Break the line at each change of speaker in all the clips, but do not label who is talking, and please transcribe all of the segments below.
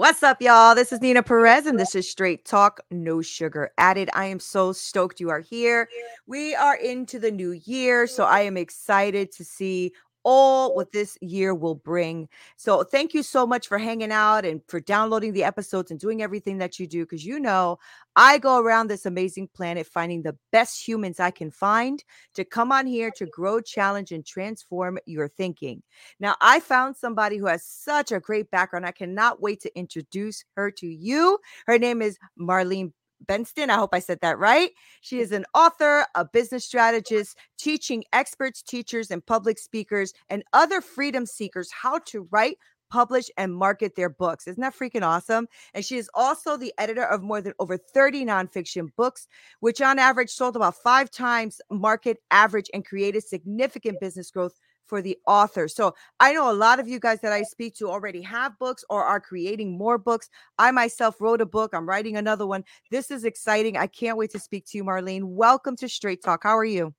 What's up, y'all? This is Nina Perez, and this is Straight Talk, No Sugar Added. I am so stoked you are here. We are into the new year, so I am excited to see all what this year will bring. So, thank you so much for hanging out and for downloading the episodes and doing everything that you do because you know I go around this amazing planet finding the best humans I can find to come on here to grow, challenge, and transform your thinking. Now, I found somebody who has such a great background. I cannot wait to introduce her to you. Her name is Marlene Benston. I hope I said that right. She mm. is an author, a business strategist, teaching experts, teachers, and public speakers and other freedom seekers how to write, publish, and market their books. Isn't that freaking awesome? And she is also the editor of more than over 30 nonfiction books, which on average sold about five times market average and created significant business growth for the author. So I know a lot of you guys that I speak to already have books or are creating more books. I myself wrote a book. I'm writing another one. This is exciting. I can't wait to speak to you, Marlene. Welcome to Straight Talk. How are you?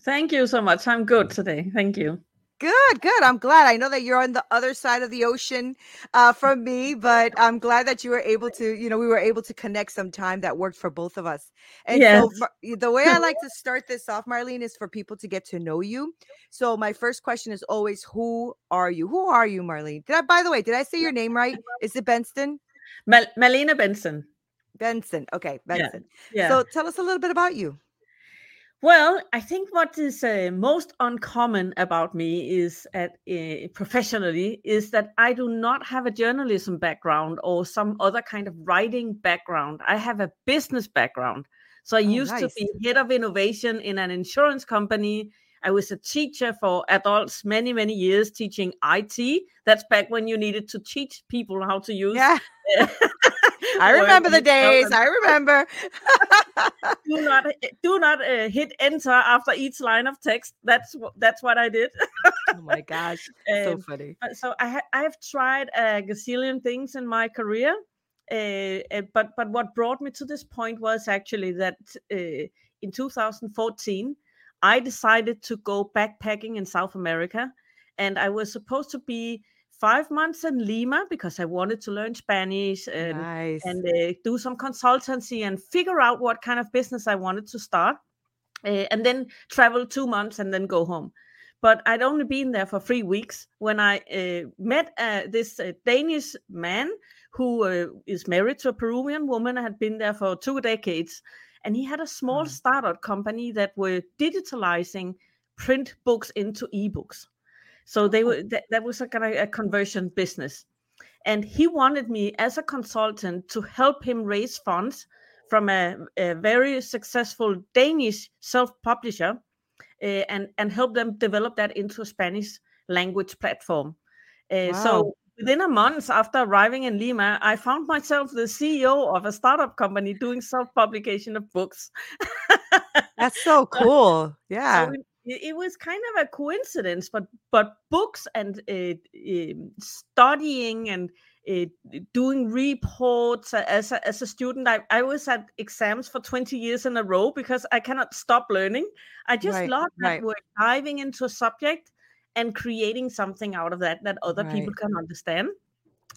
Thank you so much. I'm good today. Thank you.
Good, good. I'm glad. I know that you're on the other side of the ocean uh, from me, but I'm glad that you were able to, you know, we were able to connect some time that worked for both of us. And
yes.
so the way I like to start this off, Marlene, is for people to get to know you. So my first question is always, who are you? Who are you, Marlene? Did I, by the way, did I say your name right? Is it Benston?
Mal- Malene Bendtsen.
Benson. Okay, Benson.
Yeah. yeah.
So tell us a little bit about you.
Well, I think what is uh, most uncommon about me is at uh, professionally is that I do not have a journalism background or some other kind of writing background. I have a business background. So I
Oh,
used to be head of innovation in an insurance company. I was a teacher for adults many, many years teaching IT. That's back when you needed to teach people how to use.
Yeah, I remember the days. I remember.
do not do not uh, hit enter after each line of text. That's that's what I did.
oh my gosh, so funny.
Uh, so I ha- I have tried a gazillion things in my career, uh, uh, but but what brought me to this point was actually that uh, in 2014 I decided to go backpacking in South America, and I was supposed to be five months in Lima because I wanted to learn Spanish and
nice.
and uh, do some consultancy and figure out what kind of business I wanted to start, uh, and then travel two months and then go home. But I'd only been there for three weeks when I uh, met uh, this uh, Danish man who uh, is married to a Peruvian woman. And had been there for two decades, and he had a small
Oh.
startup company that were digitalizing print books into ebooks. So they
Oh.
were that, that was a kind of a conversion business and he wanted me as a consultant to help him raise funds from a, a very successful Danish self-publisher uh, and and help them develop that into a Spanish language platform. Uh,
Wow.
So within a month after arriving in Lima, I found myself the CEO of a startup company doing self-publication of books.
That's so cool. Yeah.
So it, was kind of a coincidence, but but books and uh, um, studying and uh, doing reports as a, as a student, I, I was at exams for 20 years in a row because I cannot stop learning. I just
Right,
love that
right.
we're diving into a subject and creating something out of that that other people can understand.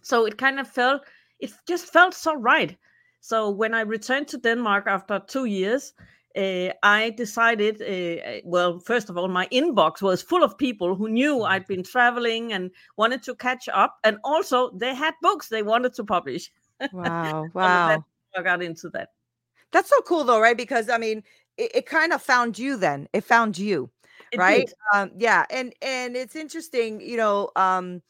So it kind of felt, it just felt so right. So when I returned to Denmark after two years, uh, I decided, uh, well, first of all, my inbox was full of people who knew I'd been traveling and wanted to catch up. And also, they had books they wanted to publish.
Wow. Wow.
I got into that.
That's so cool, though, right? Because I mean, it, it kind of found you then. It found you,
It
right? Um, yeah. And and it's interesting, you know, um,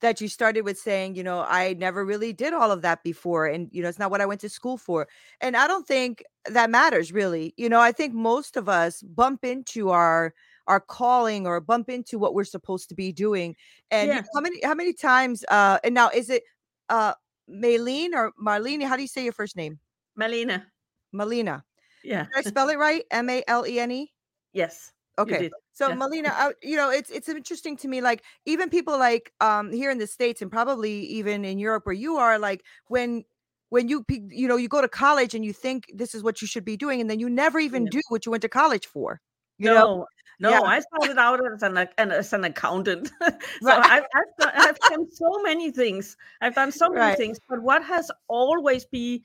that you started with saying, you know, I never really did all of that before. And, you know, it's not what I went to school for. And I don't think that matters really. You know, I think most of us bump into our our calling or bump into what we're supposed to be doing. And
Yes.
how many how many times uh and now is it uh Maylene or Marlene? How do you say your first name?
Malina.
Malina.
Yeah.
Did I spell it right? M A L E N E?
Yes.
Okay. So
Yeah.
Melina, I, you know, it's it's interesting to me. Like even people like um here in the states and probably even in Europe where you are, like when when you you know you go to college and you think this is what you should be doing, and then you never even
Yeah.
do what you went to college for. You
no,
know,
no,
Yeah.
I started out as an as an accountant. so
Right.
I've, I've, done, I've done so many things. I've done so many
Right.
things. But what has always be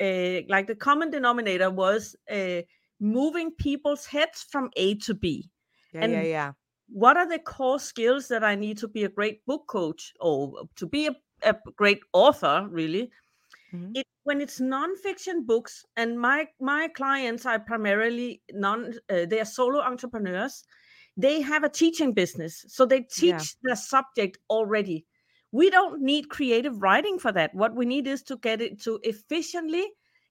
uh, like the common denominator was uh, moving people's heads from A to B.
yeah, yeah,
and-
yeah.
What are the core skills that I need to be a great book coach or to be a, a great author? Really,
Mhm.
it when it's nonfiction books, and my my clients are primarily non, uh, they are solo entrepreneurs. They have a teaching business, so they teach
Yeah.
the subject already. We don't need creative writing for that. What we need is to get it to efficiently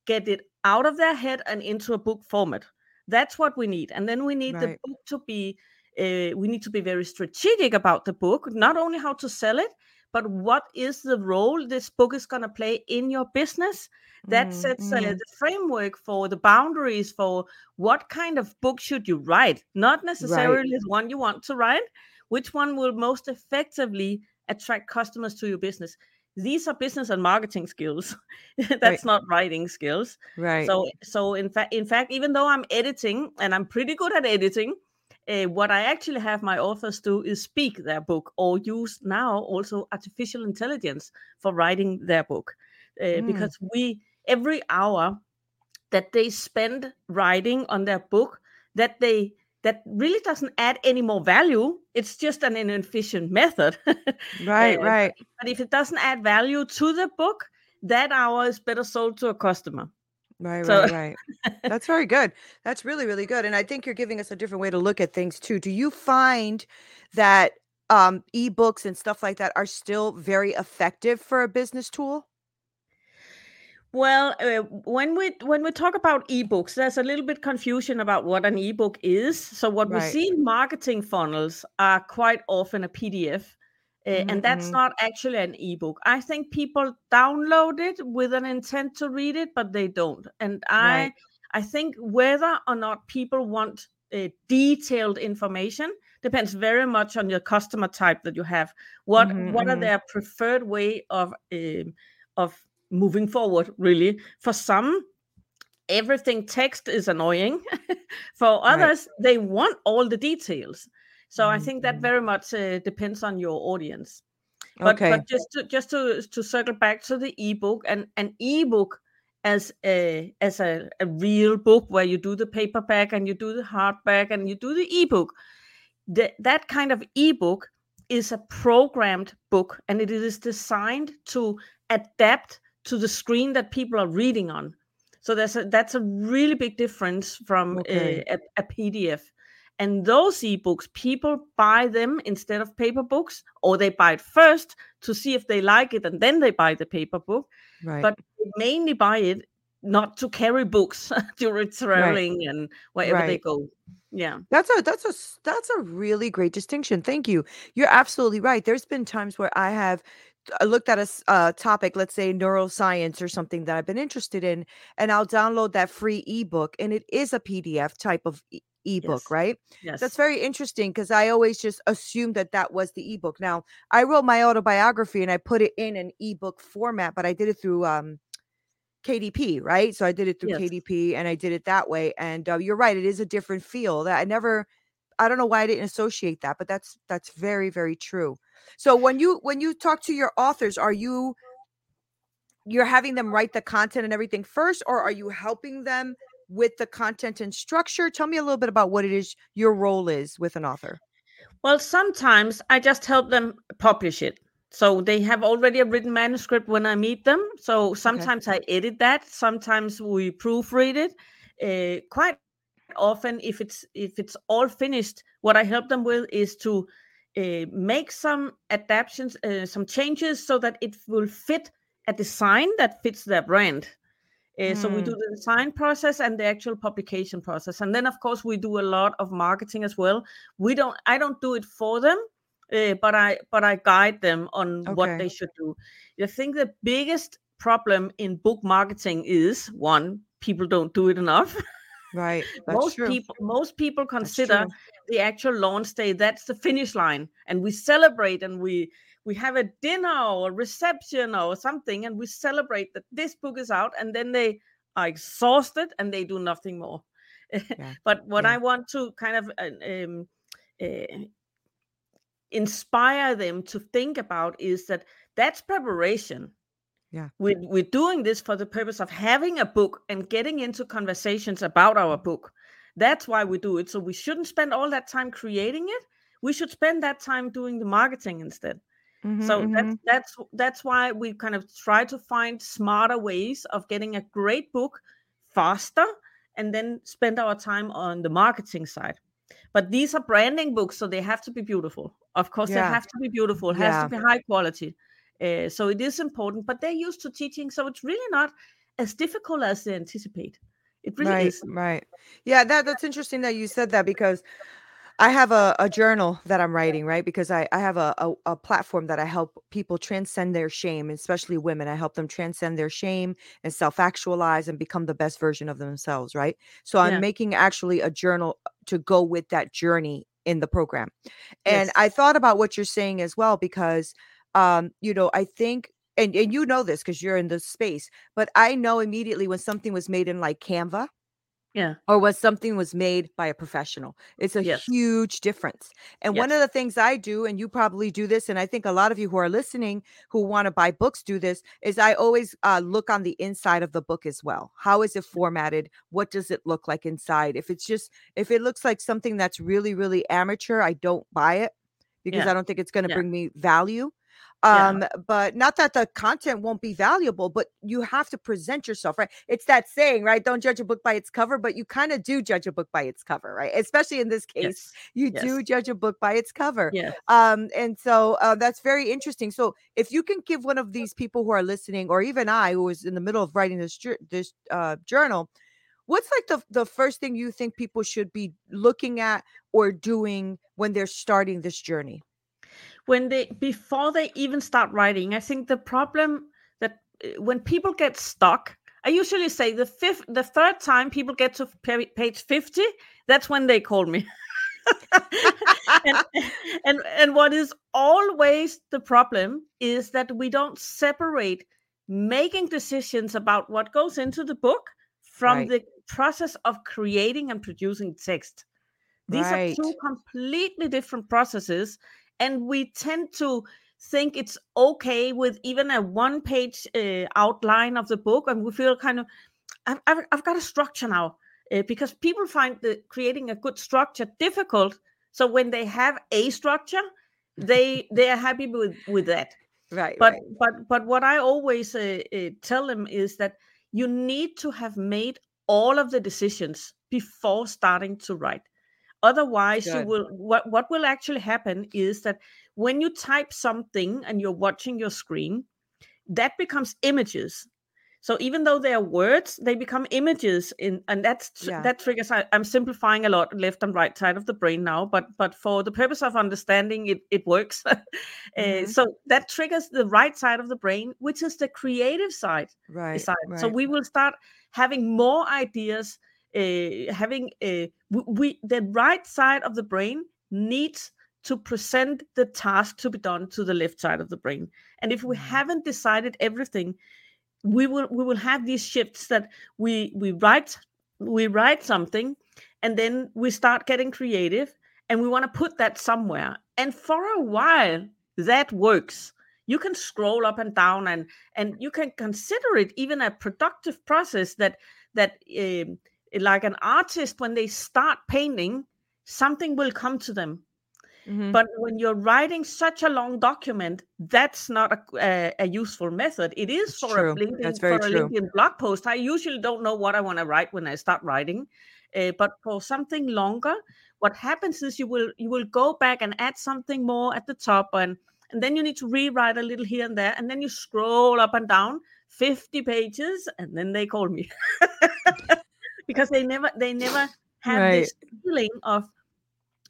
get it out of their head and into a book format. That's what we need, and then we need the book to be. Uh, we need to be very strategic about the book, not only how to sell it, but what is the role this book is going to play in your business that
Mm,
sets uh,
mm.
the framework for the boundaries for what kind of book should you write not necessarily the one you want to write which one will most effectively attract customers to your business these are business and marketing skills that's not writing skills
right.
so so in fact in fact even though i'm editing and i'm pretty good at editing uh, what I actually have my authors do is speak their book or use now also artificial intelligence for writing their book. Uh,
Mm.
Because we, every hour that they spend writing on their book, that they that really doesn't add any more value. It's just an inefficient method.
right,
uh,
right.
but if it doesn't add value to the book, that hour is better sold to a customer.
Right,
So-
right, right. That's very good. That's really, really good. And I think you're giving us a different way to look at things too. Do you find that um ebooks and stuff like that are still very effective for a business tool?
Well, uh, when we when we talk about ebooks, there's a little bit confusion about what an ebook is. So what we see in marketing funnels are quite often a PDF, uh,
Mhm,
and that's
mhm.
not actually an ebook. I think people download it with an intent to read it, but they don't. And I
Right.
I think whether or not people want uh, detailed information depends very much on your customer type that you have. What
Mhm,
what are
mhm.
their preferred way of um, of moving forward? Really, for some, everything text is annoying. for
Right.
others, they want all the details. So I
Mhm,
think that
mhm.
very much uh, depends on your audience. But,
Okay.
but just to just to to circle back to the ebook and an ebook as a as a, a real book where you do the paperback and you do the hardback and you do the ebook the, that kind of ebook is a programmed book and it is designed to adapt to the screen that people are reading on so there's a, that's a really big difference from uh,
Okay.
a, a, pdf and those ebooks people buy them instead of paper books or they buy it first to see if they like it and then they buy the paper book
Right.
but they mainly buy it not to carry books during traveling and wherever they go yeah
That's a that's a that's a really great distinction. Thank you. You're absolutely right. There's been times where I have uh, looked at a uh, topic, let's say neuroscience or something that I've been interested in, and I'll download that free ebook, and it is a PDF type of e- ebook,
Yes.
right?
yes
That's very interesting because I always just assumed that that was the ebook. Now, I wrote my autobiography and I put it in an ebook format, but I did it through um KDP, right? So I did it through
Yes.
KDP and I did it that way. And uh, you're right, it is a different feel. That I never, I don't know why I didn't associate that, but that's that's very very true. So when you when you talk to your authors, are you you're having them write the content and everything first, or are you helping them with the content and structure? Tell me a little bit about what it is your role is with an author.
Well, sometimes I just help them publish it. So they have already a written manuscript when I meet them. So sometimes okay. I edit that. Sometimes we proofread it. Uh, quite often, if it's if it's all finished, what I help them with is to uh, make some adaptations, uh, some changes, so that it will fit a design that fits their brand. Uh, mm. So we do the design process and the actual publication process, and then of course we do a lot of marketing as well. We don't, I don't do it for them, uh, but I but I guide them on okay. what they should do. I think the biggest problem in book marketing is one, people don't do it enough.
Right.
most true. people most people consider the actual launch day that's the finish line, and we celebrate and we we have a dinner or a reception or something and we celebrate that this book is out and then they are exhausted and they do nothing more. Yeah. but what yeah. i want to kind of uh, um, uh, inspire them to think about is that that's preparation.
Yeah.
We're, we're doing this for the purpose of having a book and getting into conversations about our book that's why we do it. So we shouldn't spend all that time creating it. We should spend that time doing the marketing instead. Mm-hmm, so mm-hmm. that's that's that's why we kind of try to find smarter ways of getting a great book faster and then spend our time on the marketing side. But these are branding books so they have to be beautiful. Of course yeah. they have to be beautiful. It has yeah. to be high quality. Uh, so it is important but they're used to teaching so it's really not as difficult as they anticipate it really
right,
is
right yeah that that's interesting that you said that because I have a, a journal that I'm writing, right? Because I, I have a, a, a, platform that I help people transcend their shame, especially women. I help them transcend their shame and self actualize and become the best version of themselves, right? So I'm making actually a journal to go with that journey in the program. And yes. I thought about what you're saying as well, because, um, you know, I think and, and you know this because you're in the space, but I know immediately when something was made in like Canva,
yeah.
Or was something was made by a professional. It's a yes. huge difference. And yes. one of the things I do, and you probably do this, and I think a lot of you who are listening who want to buy books do this, is I always uh, look on the inside of the book as well. How is it formatted? What does it look like inside? If it's just, if it looks like something that's really, really amateur, I don't buy it because yeah. I don't think it's going to yeah. bring me value um yeah. but not that the content won't be valuable but you have to present yourself right it's that saying right don't judge a book by its cover but you kind of do judge a book by its cover right especially in this case yes. you yes. do judge a book by its cover
yeah
um and so uh, that's very interesting so if you can give one of these people who are listening or even i who was in the middle of writing this this uh, journal what's like the, the first thing you think people should be looking at or doing when they're starting this journey
when they before they even start writing i think the problem that eh, when people get stuck i usually say the fifth the third time people get to page 50 that's when they call me and, and and what is always the problem is that we don't separate making decisions about what goes into the book from right. the process of creating and producing text these right. are two completely different processes and we tend to think it's okay with even a one page uh, outline of the book and we feel kind of i've, I've, I've got a structure now uh, because people find the creating a good structure difficult so when they have a structure they they are happy with with that
right
but
right.
but but what i always uh, uh, tell them is that you need to have made all of the decisions before starting to write Otherwise, Good. you will what what will actually happen is that when you type something and you're watching your screen, that becomes images. So even though they are words, they become images in, and that's yeah. that triggers. I, am simplifying a lot, left and right side of the brain now, but but for the purpose of understanding, it it works. mm-hmm. uh, so that triggers the right side of the brain, which is the creative side.
Right.
Side.
right.
So we will start having more ideas uh, having a we, we the right side of the brain needs to present the task to be done to the left side of the brain. And if we mm-hmm. haven't decided everything we will we will have these shifts that we we write we write something and then we start getting creative and we want to put that somewhere. And for a while that works. You can scroll up and down and and you can consider it even a productive process that that um, like an artist when they start painting something will come to them.
Mhm.
but when you're writing such a long document that's not a, a, a useful method. It is for a LinkedIn, for a. LinkedIn blog post. I usually don't know what i want to write when i start writing uh, but for something longer what happens is you will you will go back and add something more at the top and and then you need to rewrite a little here and there and then you scroll up and down 50 pages and then they call me because they never they never have this feeling of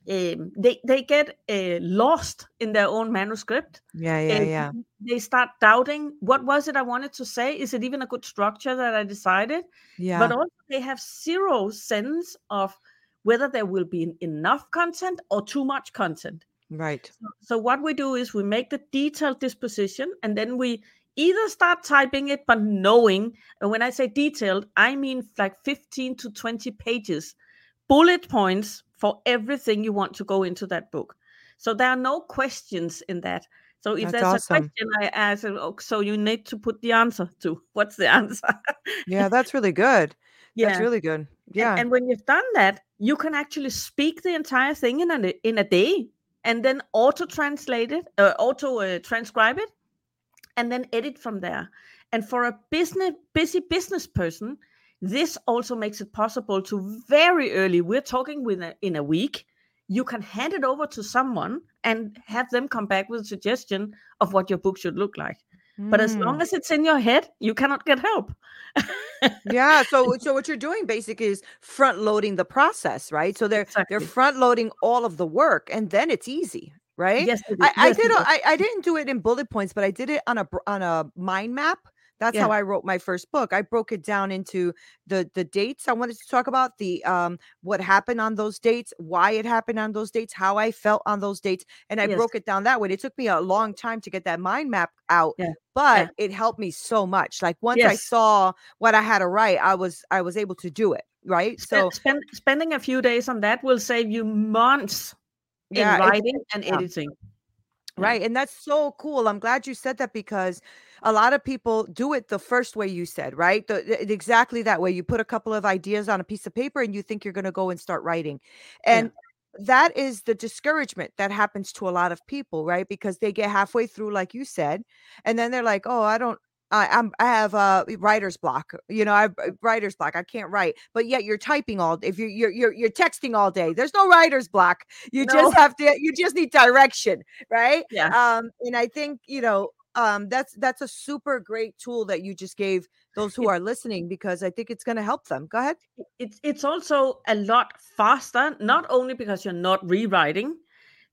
um, they they get uh, lost in their own manuscript
Yeah, yeah, yeah.
they start doubting what was it i wanted to say is it even a good structure that i decided
Yeah.
but also they have zero sense of whether there will be enough content or too much content
right.
so what we do is we make the detailed disposition and then we either start typing it but knowing and when i say detailed i mean like 15 to 20 pages bullet points for everything you want to go into that book so there are no questions in that so if
That's
there's
awesome.
a question i ask oh, so you need to put the answer to what's the answer
Yeah, that's really good.
yeah
That's really good.
and,
Yeah.
and when you've done that, you can actually speak the entire thing in a in a day, and then auto translate it, uh, auto uh, transcribe it, and then edit from there. And for a business busy business person, this also makes it possible to very early. We're talking with a, in a week. You can hand it over to someone and have them come back with a suggestion of what your book should look like. But as
Mm.
long as it's in your head, you cannot get help.
yeah so so what you're doing basically is front loading the process right so they're they're front loading all of the work and then it's easy right
Yes.
I, I
Yes, it
did. I I, I didn't do it in bullet points, but I did it on a on a mind map. That's how I wrote my first book. I broke it down into the the dates I wanted to talk about, the um what happened on those dates, why it happened on those dates, how I felt on those dates, and I
Yes.
broke it down that way. It took me a long time to get that mind map out,
Yeah.
but it helped me so much. Like once I saw what I had to write, I was I was able to do it. Right. So
Spend, spend, spending a few days on that will save you months
Yeah,
in writing and
yeah.
editing. Yeah.
Right. And that's so cool. I'm glad you said that because a lot of people do it the first way you said, right? The, the- exactly that way. You put a couple of ideas on a piece of paper and you think you're going to go and start writing. And that is the discouragement that happens to a lot of people, right? Because they get halfway through, like you said, and then they're like, oh, I don't. I, I'm I have a writer's block. You know, I have writer's block. I can't write. But yet you're typing all if you're you're you're, you're texting all day. There's no writer's block. You
No.
just have to you just need direction, right?
Yeah.
um and i think you know um that's that's a super great tool that you just gave those who are listening because i think it's going to help them go ahead
It's it's also a lot faster, not only because you're not rewriting,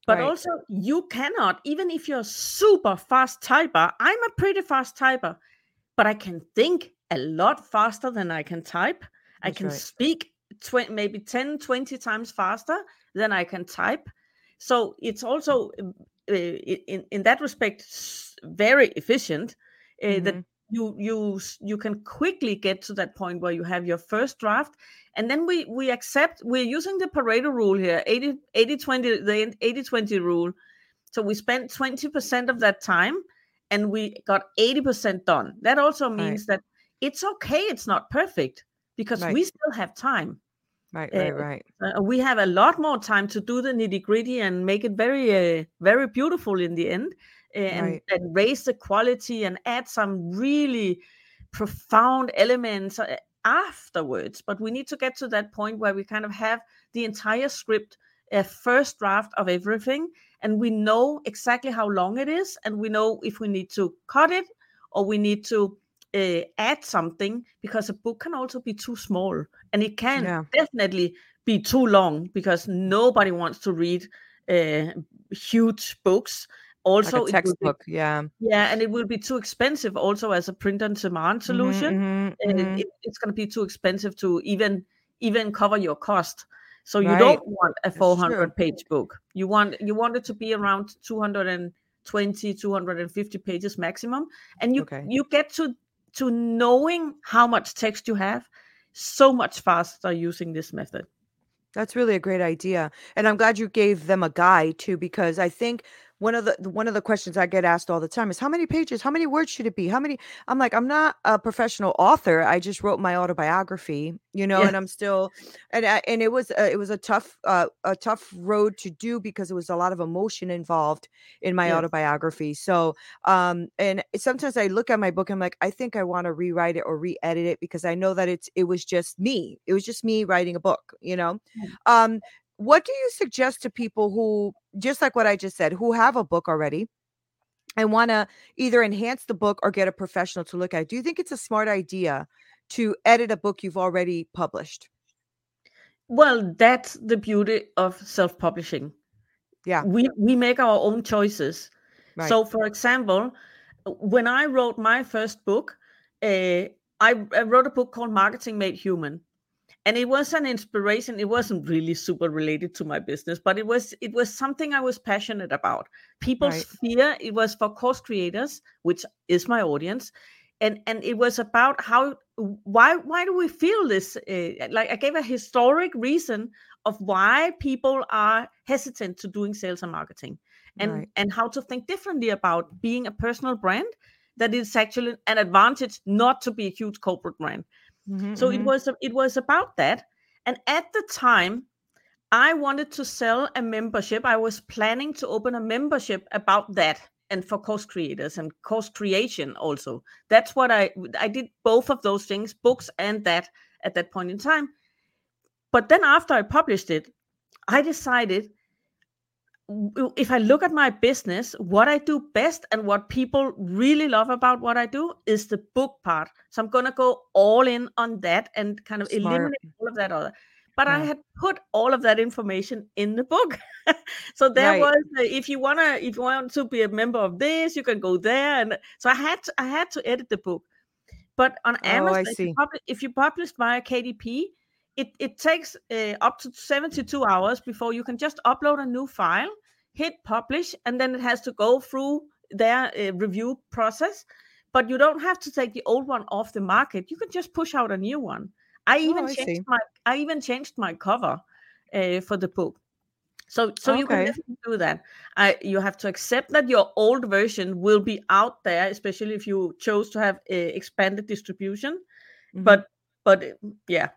but
Right.
also you cannot, even if you're a super fast typer. I'm a pretty fast typer, but I can think a lot faster than I can type. I can
right.
speak tw- maybe 10, 20 times faster than I can type. So it's also uh, in in that respect very efficient. Uh, That you you you can quickly get to that point where you have your first draft. And then we we accept we're using the pareto rule here 80 80 20 the 80 20 rule. So we spent 20% of that time and we got 80% done. That also
Right.
means that it's okay it's not perfect because
Right.
we still have time.
Right
Uh,
right right.
uh, we have a lot more time to do the nitty gritty and make it very uh, very beautiful in the end. uh, and,
Right.
and raise the quality and add some really profound elements uh, afterwards but we need to get to that point where we kind of have the entire script a first draft of everything and we know exactly how long it is and we know if we need to cut it or we need to uh, add something because a book can also be too small and it can
Yeah.
definitely be too long because nobody wants to read uh, huge books also
like a
it be-
textbook yeah
yeah and it will be too expensive also as a print on demand
Mhm,
solution
mhm,
and
mhm.
it, it's going to be too expensive to even even cover your cost so you
Right.
don't want a 400 page book you want you want it to be around 220 250 pages maximum and you
Okay.
you get to to knowing how much text you have so much faster using this method
That's really a great idea. And I'm glad you gave them a guide too, because I think one of the one of the questions I get asked all the time is how many pages, how many words should it be? How many? I'm like, I'm not a professional author. I just wrote my autobiography, you know,
Yeah.
and I'm still and I, and it was a, it was a tough uh, a tough road to do because it was a lot of emotion involved in my
Yes.
autobiography. So um and sometimes I look at my book I'm like I think I want to rewrite it or re-edit it because I know that it's it was just me. It was just me writing a book, you know. Um what do you suggest to people who just like what I just said who have a book already and want to either enhance the book or get a professional to look at it? Do you think it's a smart idea to edit a book you've already published?
Well, that's the beauty of self-publishing.
Yeah.
We we make our own choices.
Right.
So, for example, when I wrote my first book, uh, I, I wrote a book called Marketing Made Human, and it was an inspiration. It wasn't really super related to my business, but it was it was something I was passionate about. People's
Right.
fear. It was for course creators, which is my audience, and and it was about how why why do we feel this? Uh, like I gave a historic reason of why people are hesitant to doing sales and marketing and
Right.
and how to think differently about being a personal brand that is actually an advantage not to be a huge corporate brand
Mhm,
so it
mhm.
was it was about that and at the time i wanted to sell a membership. I was planning to open a membership about that and for course creators and course creation also. That's what i i did both of those things books and that at that point in time. But then after i published it i decided if I look at my business, what I do best and what people really love about what I do is the book part. So I'm going to go all in on that and kind of
Smart.
eliminate all of that other. But I had put all of that information in the book. so there
Right.
was uh, if you want to if you want to be a member of this, you can go there and so I had to, I had to edit the book. But on
Oh,
Amazon,
I
if, you publish, if you publish via KDP, it, it takes uh, up to 72 hours before you can just upload a new file, hit publish, and then it has to go through their uh, review process. But you don't have to take the old one off the market. You can just push out a new one. I even
Oh, I
changed
see.
my I even changed my cover uh, for the book. So so you can definitely do that. I you have to accept that your old version will be out there, especially if you chose to have uh, expanded distribution.
Mhm.
But but yeah,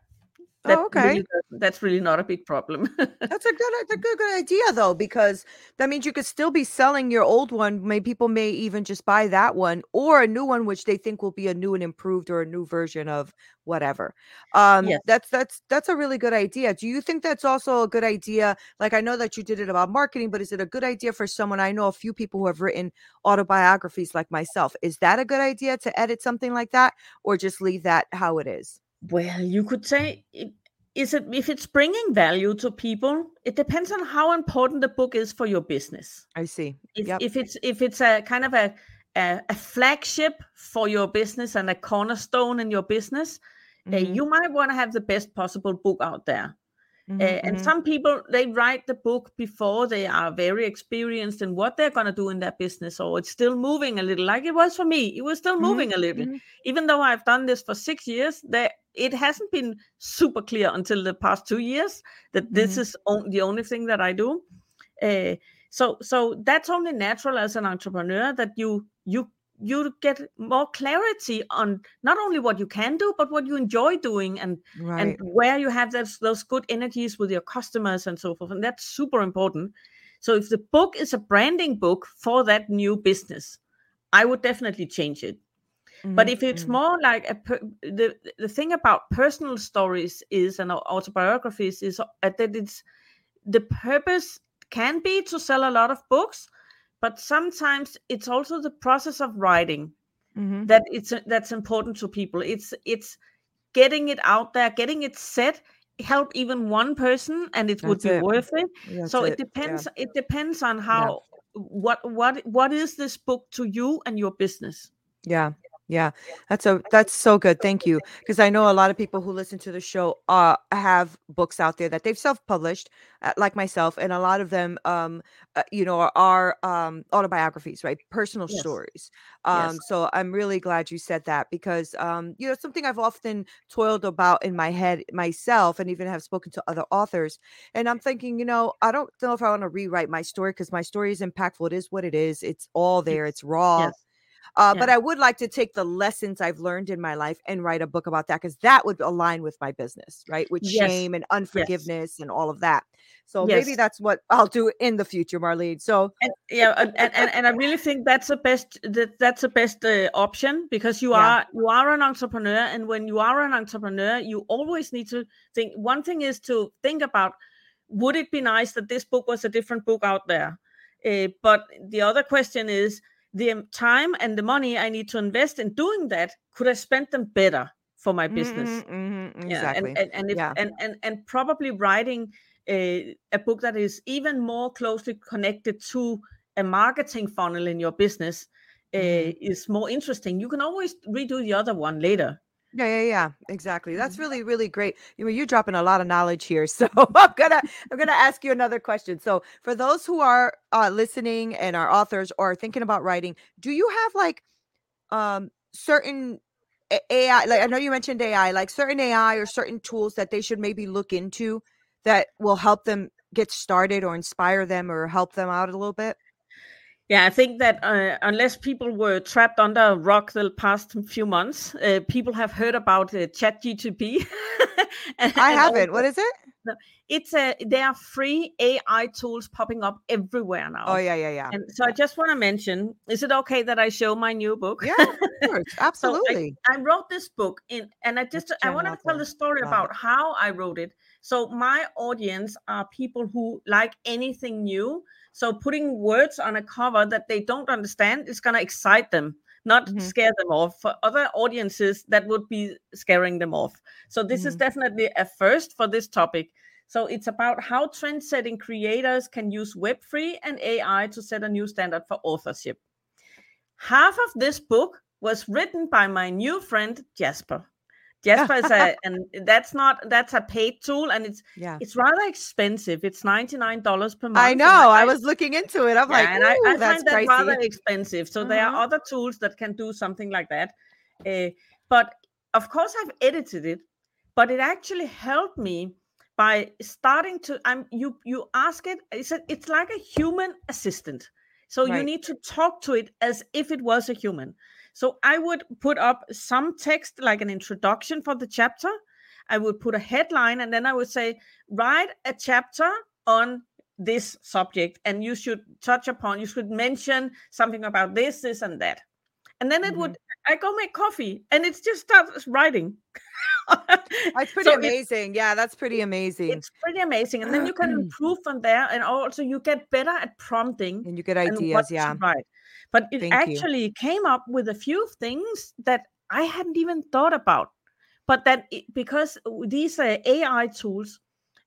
that
Oh, okay.
really that's really not a big problem.
That's a good, that's a good, good idea though, because that means you could still be selling your old one. May people may even just buy that one or a new one, which they think will be a new and improved or a new version of whatever. Um,
Yes.
that's that's that's a really good idea. Do you think that's also a good idea? Like I know that you did it about marketing, but is it a good idea for someone? I know a few people who have written autobiographies like myself. Is that a good idea to edit something like that, or just leave that how it is?
Well, you could say it- is it if it's bringing value to people, it depends on how important the book is for your business.
I see.
If
Yep.
if it's if it's a kind of a, a a flagship for your business and a cornerstone in your business, uh,
Mhm,
you might want to have the best possible book out there.
mhm,
Uh, and
mhm.
some people they write the book before they are very experienced in what they're going to do in their business or it's still moving a little like it was for me it was still
Mhm,
moving a little
mhm.
even though i've done this for six years there it hasn't been super clear until the past two years that this
Mhm.
is on, the only thing that i do uh, so so that's only natural as an entrepreneur that you you you get more clarity on not only what you can do but what you enjoy doing and
Right.
and where you have those those good energies with your customers and so forth and that's super important so if the book is a branding book for that new business i would definitely change it but
Mhm,
if it's
mhm.
more like a per, the the thing about personal stories is and autobiographies is that it's the purpose can be to sell a lot of books but sometimes it's also the process of writing
Mhm.
that it's that's important to people it's it's getting it out there getting it set help even one person and it would be
it.
worth it
That's
so it
it. Yeah.
depends it depends on how what what what is this book to you and your business
Yeah. Yeah, that's a that's so good. Thank you. Because I know a lot of people who listen to the show uh have books out there that they've self-published, uh, like myself, and a lot of them, um, uh, you know, are, are um autobiographies, right? Personal
Yes.
stories.
Yes.
Um, so I'm really glad you said that because um, you know, something I've often toiled about in my head myself, and even have spoken to other authors. And I'm thinking, you know, I don't know if I want to rewrite my story because my story is impactful. It is what it is. It's all there. It's raw.
Yes.
Uh,
Yeah.
but I would like to take the lessons I've learned in my life and write a book about that because that would align with my business, right? With
Yes.
shame and
Yes.
unforgiveness and all of that. So maybe that's what I'll do in the future, Marlene. So
And yeah, and, and, and and I really think that's the best that that's the best uh, option because you
Yeah.
are you are an entrepreneur, and when you are an entrepreneur, you always need to think. One thing is to think about: Would it be nice that this book was a different book out there? Uh, but the other question is the time and the money I need to invest in doing that. Could I spend them better for my business?
Mhm, mhm,
yeah
exactly.
and and and, if,
Yeah.
and and and probably writing a, a book that is even more closely connected to a marketing funnel in your business uh,
Mhm.
is more interesting you can always redo the other one later
Yeah, yeah, yeah, exactly. That's
Mhm.
really, really great. You know, you're dropping a lot of knowledge here. So I'm gonna, I'm gonna ask you another question. So for those who are uh, listening and are authors or are thinking about writing, do you have like um certain AI? Like I know you mentioned AI, like certain AI or certain tools that they should maybe look into that will help them get started or inspire them or help them out a little bit.
Yeah i think that uh, unless people were trapped under a rock the past few months uh, people have heard about uh, chat gtp
I haven't. What is it?
it's a there are free ai tools popping up everywhere now
Oh yeah, yeah, yeah.
And so I just want to mention: Is it okay that I show my new book?
Yeah, of course, absolutely.
I wrote this book in, and I just I want to tell the story about
it.
how I wrote it. So my audience are people who like anything new. So putting words on a cover that they don't understand is going to excite them, not
Mhm.
scare them off. For other audiences, that would be scaring them off. So this is
Mhm.
definitely a first for this topic. So it's about how trend-setting creators can use Web3 and AI to set a new standard for authorship. Half of this book was written by my new friend Jasper. Jasper is a, and that's not that's a paid tool, and it's
Yeah.
it's rather expensive. It's ninety nine dollars per month.
I know. I was looking into it. I'm
yeah,
like,
and I,
"Ooh,
I
that's
find that rather expensive. So there
Mhm.
are other tools that can do something like that. Uh, but of course, I've edited it, but it actually helped me by starting to. I'm you. You ask it. It's a, it's like a human assistant. So you need to talk to it as if it was a human. So I would put up some text like an introduction for the chapter. I would put a headline and then I would say, write a chapter on this subject and you should touch upon, you should mention something about this, this, and that. And then it would, mm-hmm. I go make coffee and it just starts writing.
That's pretty
So
amazing. yeah, that's pretty amazing.
It's pretty amazing. And then you can improve from there. And also you get better at prompting
and you get ideas. Yeah.
write. But it
Thank you.
actually came up with a few things that I hadn't even thought about. But that it, because these uh, AI tools,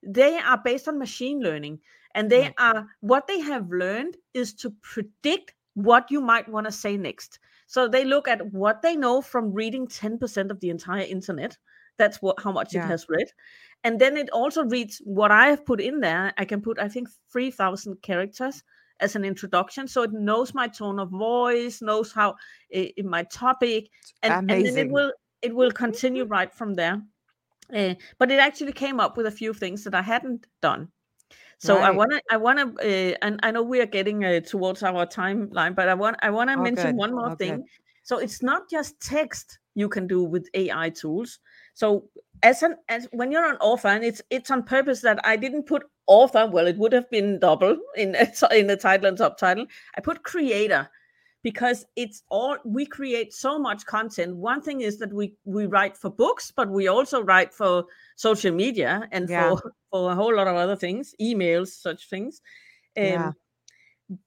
they are based on machine learning, and they are what they have learned is to predict what you might want to say next. So they look at what they know from reading 10% of the entire internet. That's what how much
Yeah.
it has read. And then it also reads what I have put in there. I can put, I think, 3,000 characters as an introduction. So it knows my tone of voice, knows how i- i- my topic, and, and then it will it will continue right from there. Uh, but it actually came up with a few things that I hadn't done. So I want to, I want to, uh, and I know we are getting uh, towards our timeline, but I want, I want to mention
good,
one more
all good.
thing. So it's not just text you can do with AI tools. So as an, as when you're an author, and it's it's on purpose that I didn't put author. Well, it would have been double in in the title and subtitle. I put creator because it's all we create so much content. One thing is that we we write for books, but we also write for social media and
Yeah.
for for a whole lot of other things, emails, such things. Um,
Yeah.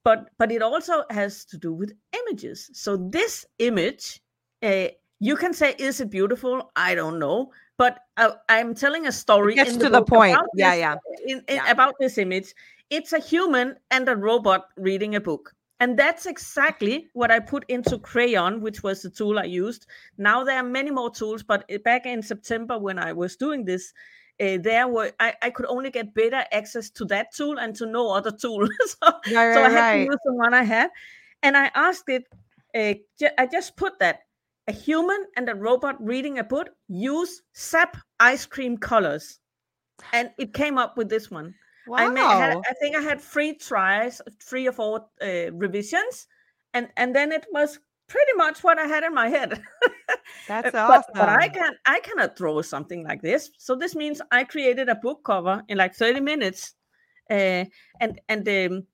But but it also has to do with images. So this image, uh, you can say, is it beautiful? I don't know, but I, I'm telling a story.
gets
in
to the point. Yeah,
this-
yeah.
In, in,
Yeah.
About this image, it's a human and a robot reading a book. And that's exactly what I put into Craiyon, which was the tool I used. Now there are many more tools, but eh, back in September when I was doing this, uh, there were I, I could only get better access to that tool and to no other tool. so,
Right,
so I had
right.
to use the one I had. And I asked it, uh, ju- I just put that a human and a robot reading a book use sap ice cream colors. And it came up with this one.
Wow.
I, ma- had, I think I had three tries, three or four uh, revisions, and and then it was pretty much what I had in my head.
That's awesome.
but, but I can I cannot draw something like this. So this means I created a book cover in like 30 minutes, uh, and and um,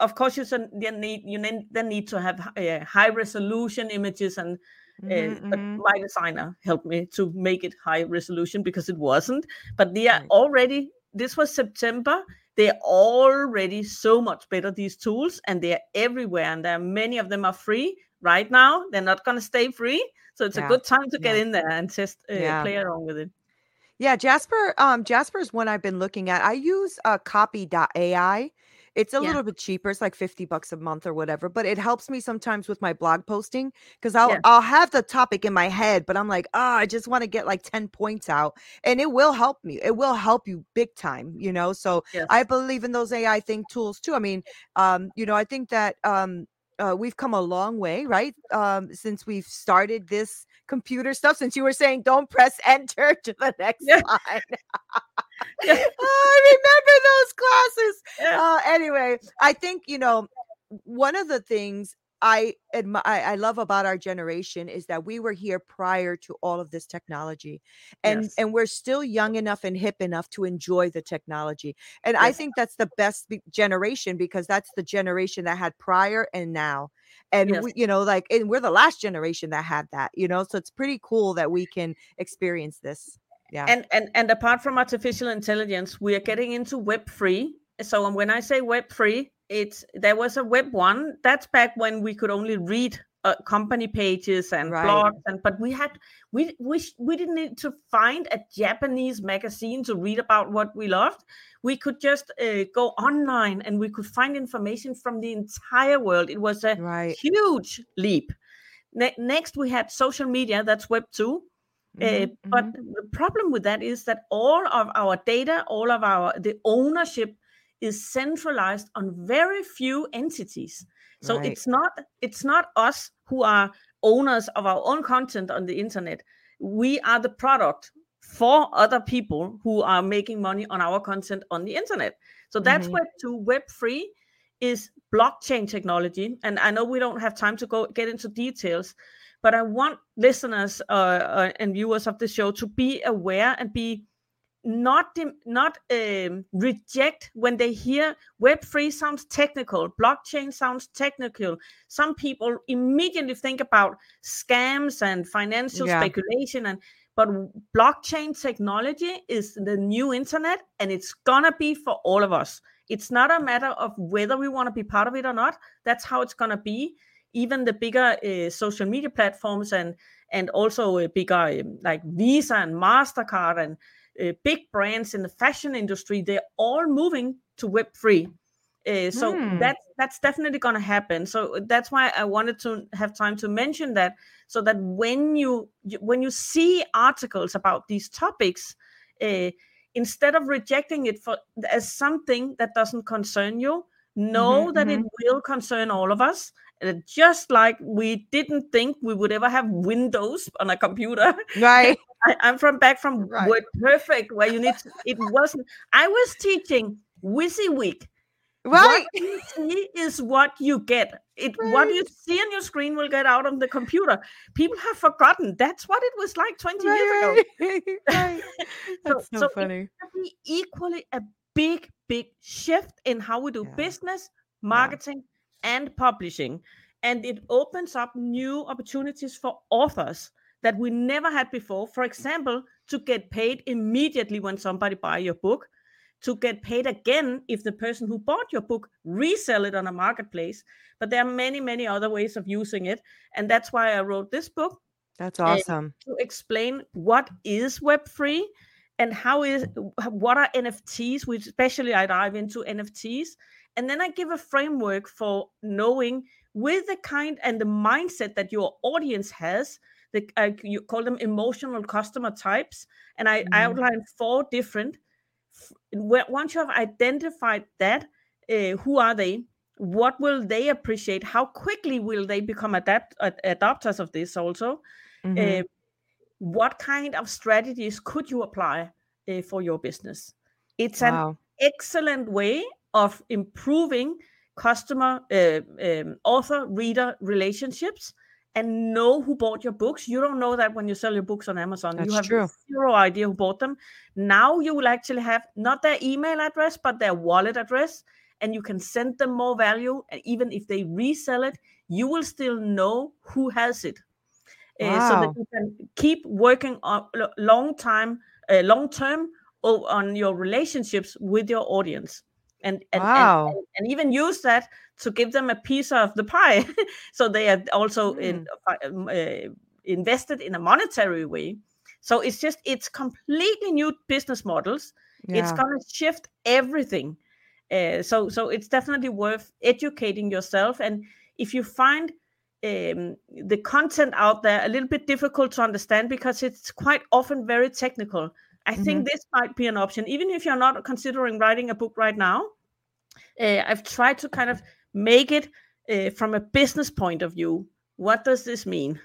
of course you then you need you then need to have uh, high resolution images and. Uh,
Mhm,
but
mhm.
my designer helped me to make it high resolution because it wasn't. But they are
Right.
already. This was September. They're already so much better. These tools, and they're everywhere. And there are many of them are free right now. They're not going to stay free. So it's
Yeah,
a good time to get
yeah.
in there and test, uh,
Yeah.
play around with it.
Yeah, Jasper. Um, jasper is one I've been looking at. I use uh, Copy.ai. It's a
Yeah.
little bit cheaper. It's like fifty bucks a month or whatever, but it helps me sometimes with my blog posting because I'll
Yeah.
I'll have the topic in my head, but I'm like, oh, I just want to get like ten points out, and it will help me. It will help you big time, you know. So
Yes.
I believe in those AI thing tools too. I mean, um, you know, I think that um, uh, we've come a long way, right? Um, since we've started this computer stuff. Since you were saying, don't press enter to the next
Yeah.
line.
Yeah.
I remember those classes. Uh, anyway, I think you know one of the things I admire, I, love about our generation is that we were here prior to all of this technology, and
Yes.
and we're still young enough and hip enough to enjoy the technology. And I think that's the best be- generation because that's the generation that had prior and now. And
Yes.
we, you know, like, and we're the last generation that had that, you know. So it's pretty cool that we can experience this. Yeah.
and and and apart from artificial intelligence we are getting into web three so when i say web three it's there was a web one that's back when we could only read uh, company pages and
Right.
blogs and but we had we we we didn't need to find a japanese magazine to read about what we loved we could just uh, go online and we could find information from the entire world it was a
right.
huge leap ne- next we had social media that's web 2 uh,
Mhm,
but
mhm.
the problem with that is that all of our data, all of our the ownership is centralized on very few entities. So
Right.
it's not it's not us who are owners of our own content on the internet. We are the product for other people who are making money on our content on the internet. So that's
Mhm.
web two. Web three is blockchain technology, and I know we don't have time to go get into details, but I want listeners uh, uh, and viewers of the show to be aware and be not not um, reject when they hear web three sounds technical blockchain sounds technical. Some people immediately think about scams and financial
Yeah.
speculation and but blockchain technology is the new internet and it's gonna be for all of us. It's not a matter of whether we want to be part of it or not. That's how it's gonna be even the bigger uh, social media platforms and and also uh, bigger um, like visa and mastercard and uh, big brands in the fashion industry they're all moving to web three uh, so
Hmm.
that's that's definitely going to happen. So that's why i wanted to have time to mention that so that when you, you when you see articles about these topics uh, instead of rejecting it for as something that doesn't concern you know
Mhm,
that it will concern all of us just like we didn't think we would ever have windows on a computer
Right.
I, I'm from back from
Right.
Word Perfect, where you need to, it wasn't. I was teaching WYSIWYG.
Right.
What you see is what you get. It what you see on your screen will get out on the computer. People have forgotten. That's what it was like 20 years ago.
Right, right. That's so,
so
funny.
Equally a big, big shift in how we do
Yeah.
business, marketing, and publishing. And it opens up new opportunities for authors that we never had before. For example, to get paid immediately when somebody buy your book, to get paid again if the person who bought your book resell it on a marketplace. But there are many, many other ways of using it. And that's why I wrote this book
That's awesome.
to explain what is web3 and how is what are nfts which especially i dive into nfts and then i give a framework for knowing with the kind and the mindset that your audience has the, uh, you call them emotional customer types and i. I outline four different once you have identified that uh, who are they what will they appreciate how quickly will they become adapt ad- adopters of this also
Mhm.
uh, what kind of strategies could you apply uh, for your business it's an excellent way of improving customer uh, um, author reader relationships and know who bought your books. You don't know that when you sell your books on amazon.
That's
you have
true.
zero idea who bought them. Now you will actually have not their email address but their wallet address and you can send them more value and even if they resell it you will still know who has it. Uh, so that you can keep working on long time uh, long term on your relationships with your audience and and,
Wow.
and, and even use that to give them a piece of the pie. So they are also in, um, uh, invested in a monetary way. So it's just it's completely new business models. It's going to shift everything. Uh, so so it's definitely worth educating yourself. And if you find um, the content out there a little bit difficult to understand because it's quite often very technical i think this might be an option even if you're not considering writing a book right now uh, i've tried to kind of make it uh, from a business point of view what does this mean?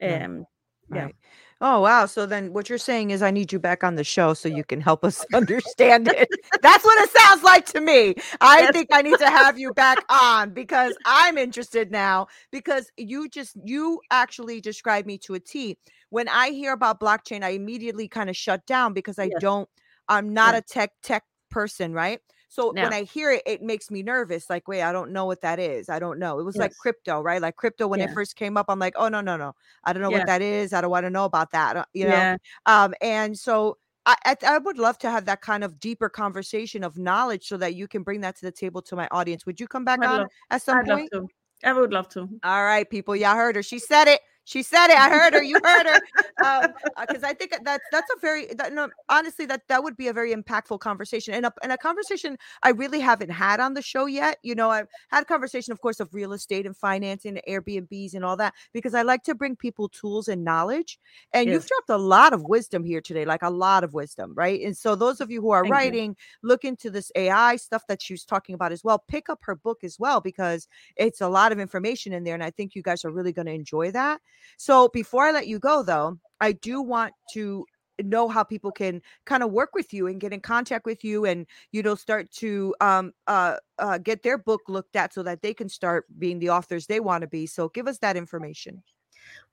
Um, yeah.
Right. Oh wow. So then what you're saying is I need you back on the show so you can help us understand it. That's what it sounds like to me. I
Yes.
think I need to have you back on because I'm interested now because you just you actually described me to a T. When I hear about blockchain, I immediately kind of shut down because I
Yes.
don't I'm not
Yeah.
a tech tech person, right? So when I hear it, it makes me nervous. Like, wait, I don't know what that is. I don't know. It was like crypto, right? Like crypto when it first came up, I'm like, oh no, no, no. I don't know
Yeah.
what that is. I don't want to know about that. uh, You know.
yeah
Um, and so I, I I would love to have that kind of deeper conversation of knowledge so that you can bring that to the table to my audience. Would you come back
I'd
on
love-
at some
i'd love
point?
to i would love to
All right, people. Y'all heard her. She said it. She said it. I heard her. You heard her. Um, uh, because I think that's that's a very that, no, honestly that that would be a very impactful conversation and a and a conversation I really haven't had on the show yet. You know, I've had conversation, of course, of real estate and financing, and Airbnbs, and all that because I like to bring people tools and knowledge. And you've dropped a lot of wisdom here today, like a lot of wisdom, right? And so those of you who are
Thank you.
writing, look into this AI stuff that she was talking about as well. Pick up her book as well because it's a lot of information in there, and I think you guys are really going to enjoy that. So before I let you go, though, I do want to know how people can kind of work with you and get in contact with you and you know start to um uh, uh get their book looked at so that they can start being the authors they want to be so give us that information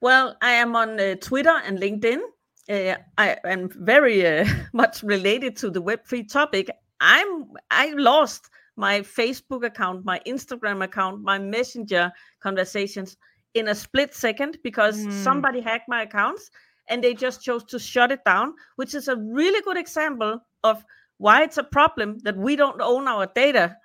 Well, I am on uh, Twitter and LinkedIn. Uh, I am very uh, much related to the web three topic. I'm I lost my Facebook account, my Instagram account, my Messenger conversations in a split second because
Mm.
somebody hacked my accounts and they just chose to shut it down, which is a really good example of why it's a problem that we don't own our data.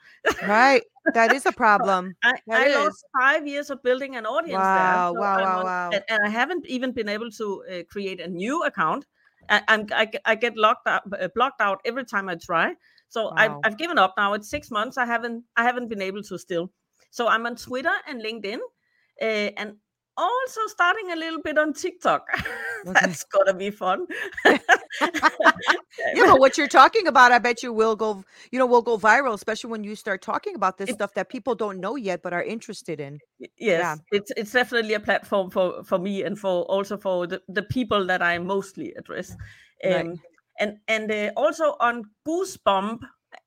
right that is a problem
I, I lost five years of building an audience
Wow,
there.
wow,
I'm
wow,
on-
wow.
And, and I haven't even been able to uh, create a new account. I, I'm I, get- I get locked out, uh, blocked out every time I try. So I've, I've given up now. It's six months. I haven't I haven't been able to still. So I'm on Twitter and LinkedIn, uh, and also starting a little bit on TikTok. That's gonna be fun.
yeah but what you're talking about i bet you will go you know will go viral especially when you start talking about this
It-
stuff that people don't know yet but are interested in
yes it's it's definitely a platform for for me and for also for the, the people that i mostly address um
Right.
and and uh, also on goosebump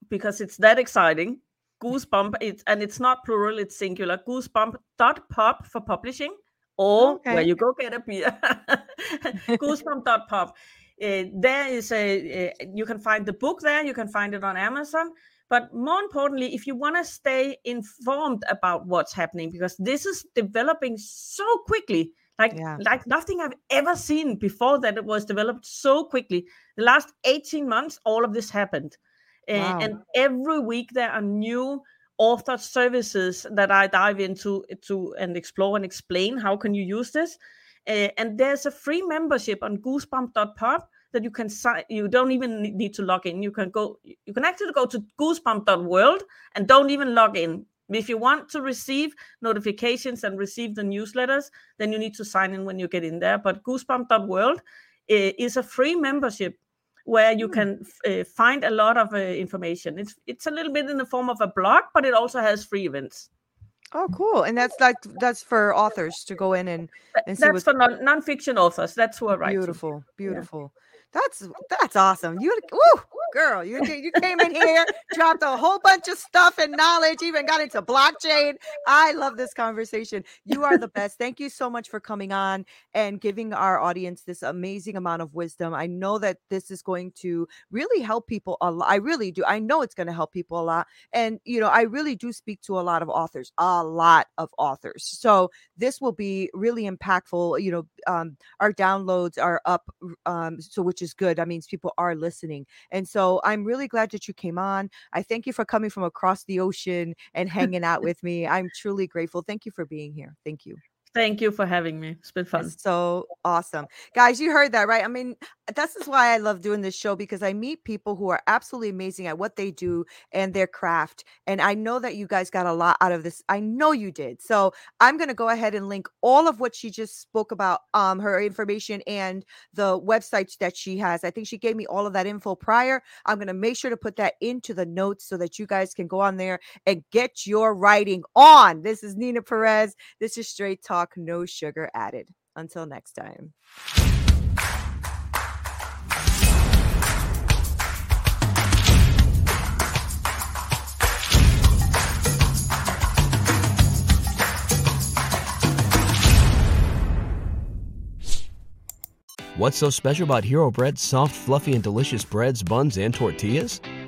because it's that exciting goosebump it's and it's not plural it's singular goosebump.pub for publishing or where you go get a beer goosebump.pub uh, there is a uh, you can find the book there you can find it on amazon but more importantly if you want to stay informed about what's happening because this is developing so quickly like
Yeah.
like nothing i've ever seen before that it was developed so quickly. The last 18 months all of this happened
Wow.
and every week there are new author services that i dive into to and explore and explain how can you use this Uh, and there's a free membership on goosebump.pub that you can sign. You don't even need to log in. You can go. You can actually go to goosebump.world and don't even log in. If you want to receive notifications and receive the newsletters, then you need to sign in when you get in there. But goosebump.world is a free membership where you hmm. can uh, find a lot of uh, information. It's it's a little bit in the form of a blog, but it also has free events.
Oh, cool! And that's like that's for authors to go in and, and
see that's for non nonfiction authors. That's who are writing.
Beautiful, beautiful. Yeah. That's that's awesome. You woo, girl, you you came in here, dropped a whole bunch of stuff and knowledge, even got into blockchain. I love this conversation. You are the best. Thank you so much for coming on and giving our audience this amazing amount of wisdom. I know that this is going to really help people a lot. I really do. I know it's going to help people a lot. And you know, I really do speak to a lot of authors, a lot of authors. So this will be really impactful. You know, um, our downloads are up, um, so which is good. That means people are listening. And so so I'm really glad that you came on. I thank you for coming from across the ocean and hanging out with me. I'm truly grateful. Thank you for being here. Thank you.
Thank you for having me. It's been fun.
That's so awesome. Guys, you heard that, right? I mean, this is why I love doing this show because I meet people who are absolutely amazing at what they do and their craft. And I know that you guys got a lot out of this. I know you did. So I'm going to go ahead and link all of what she just spoke about, um, her information and the websites that she has. I think she gave me all of that info prior. I'm going to make sure to put that into the notes so that you guys can go on there and get your writing on. This is Nina Perez. This is Straight No sugar added. Until next time.
What's so special about Hero Bread's soft, fluffy, and delicious breads, buns, and tortillas?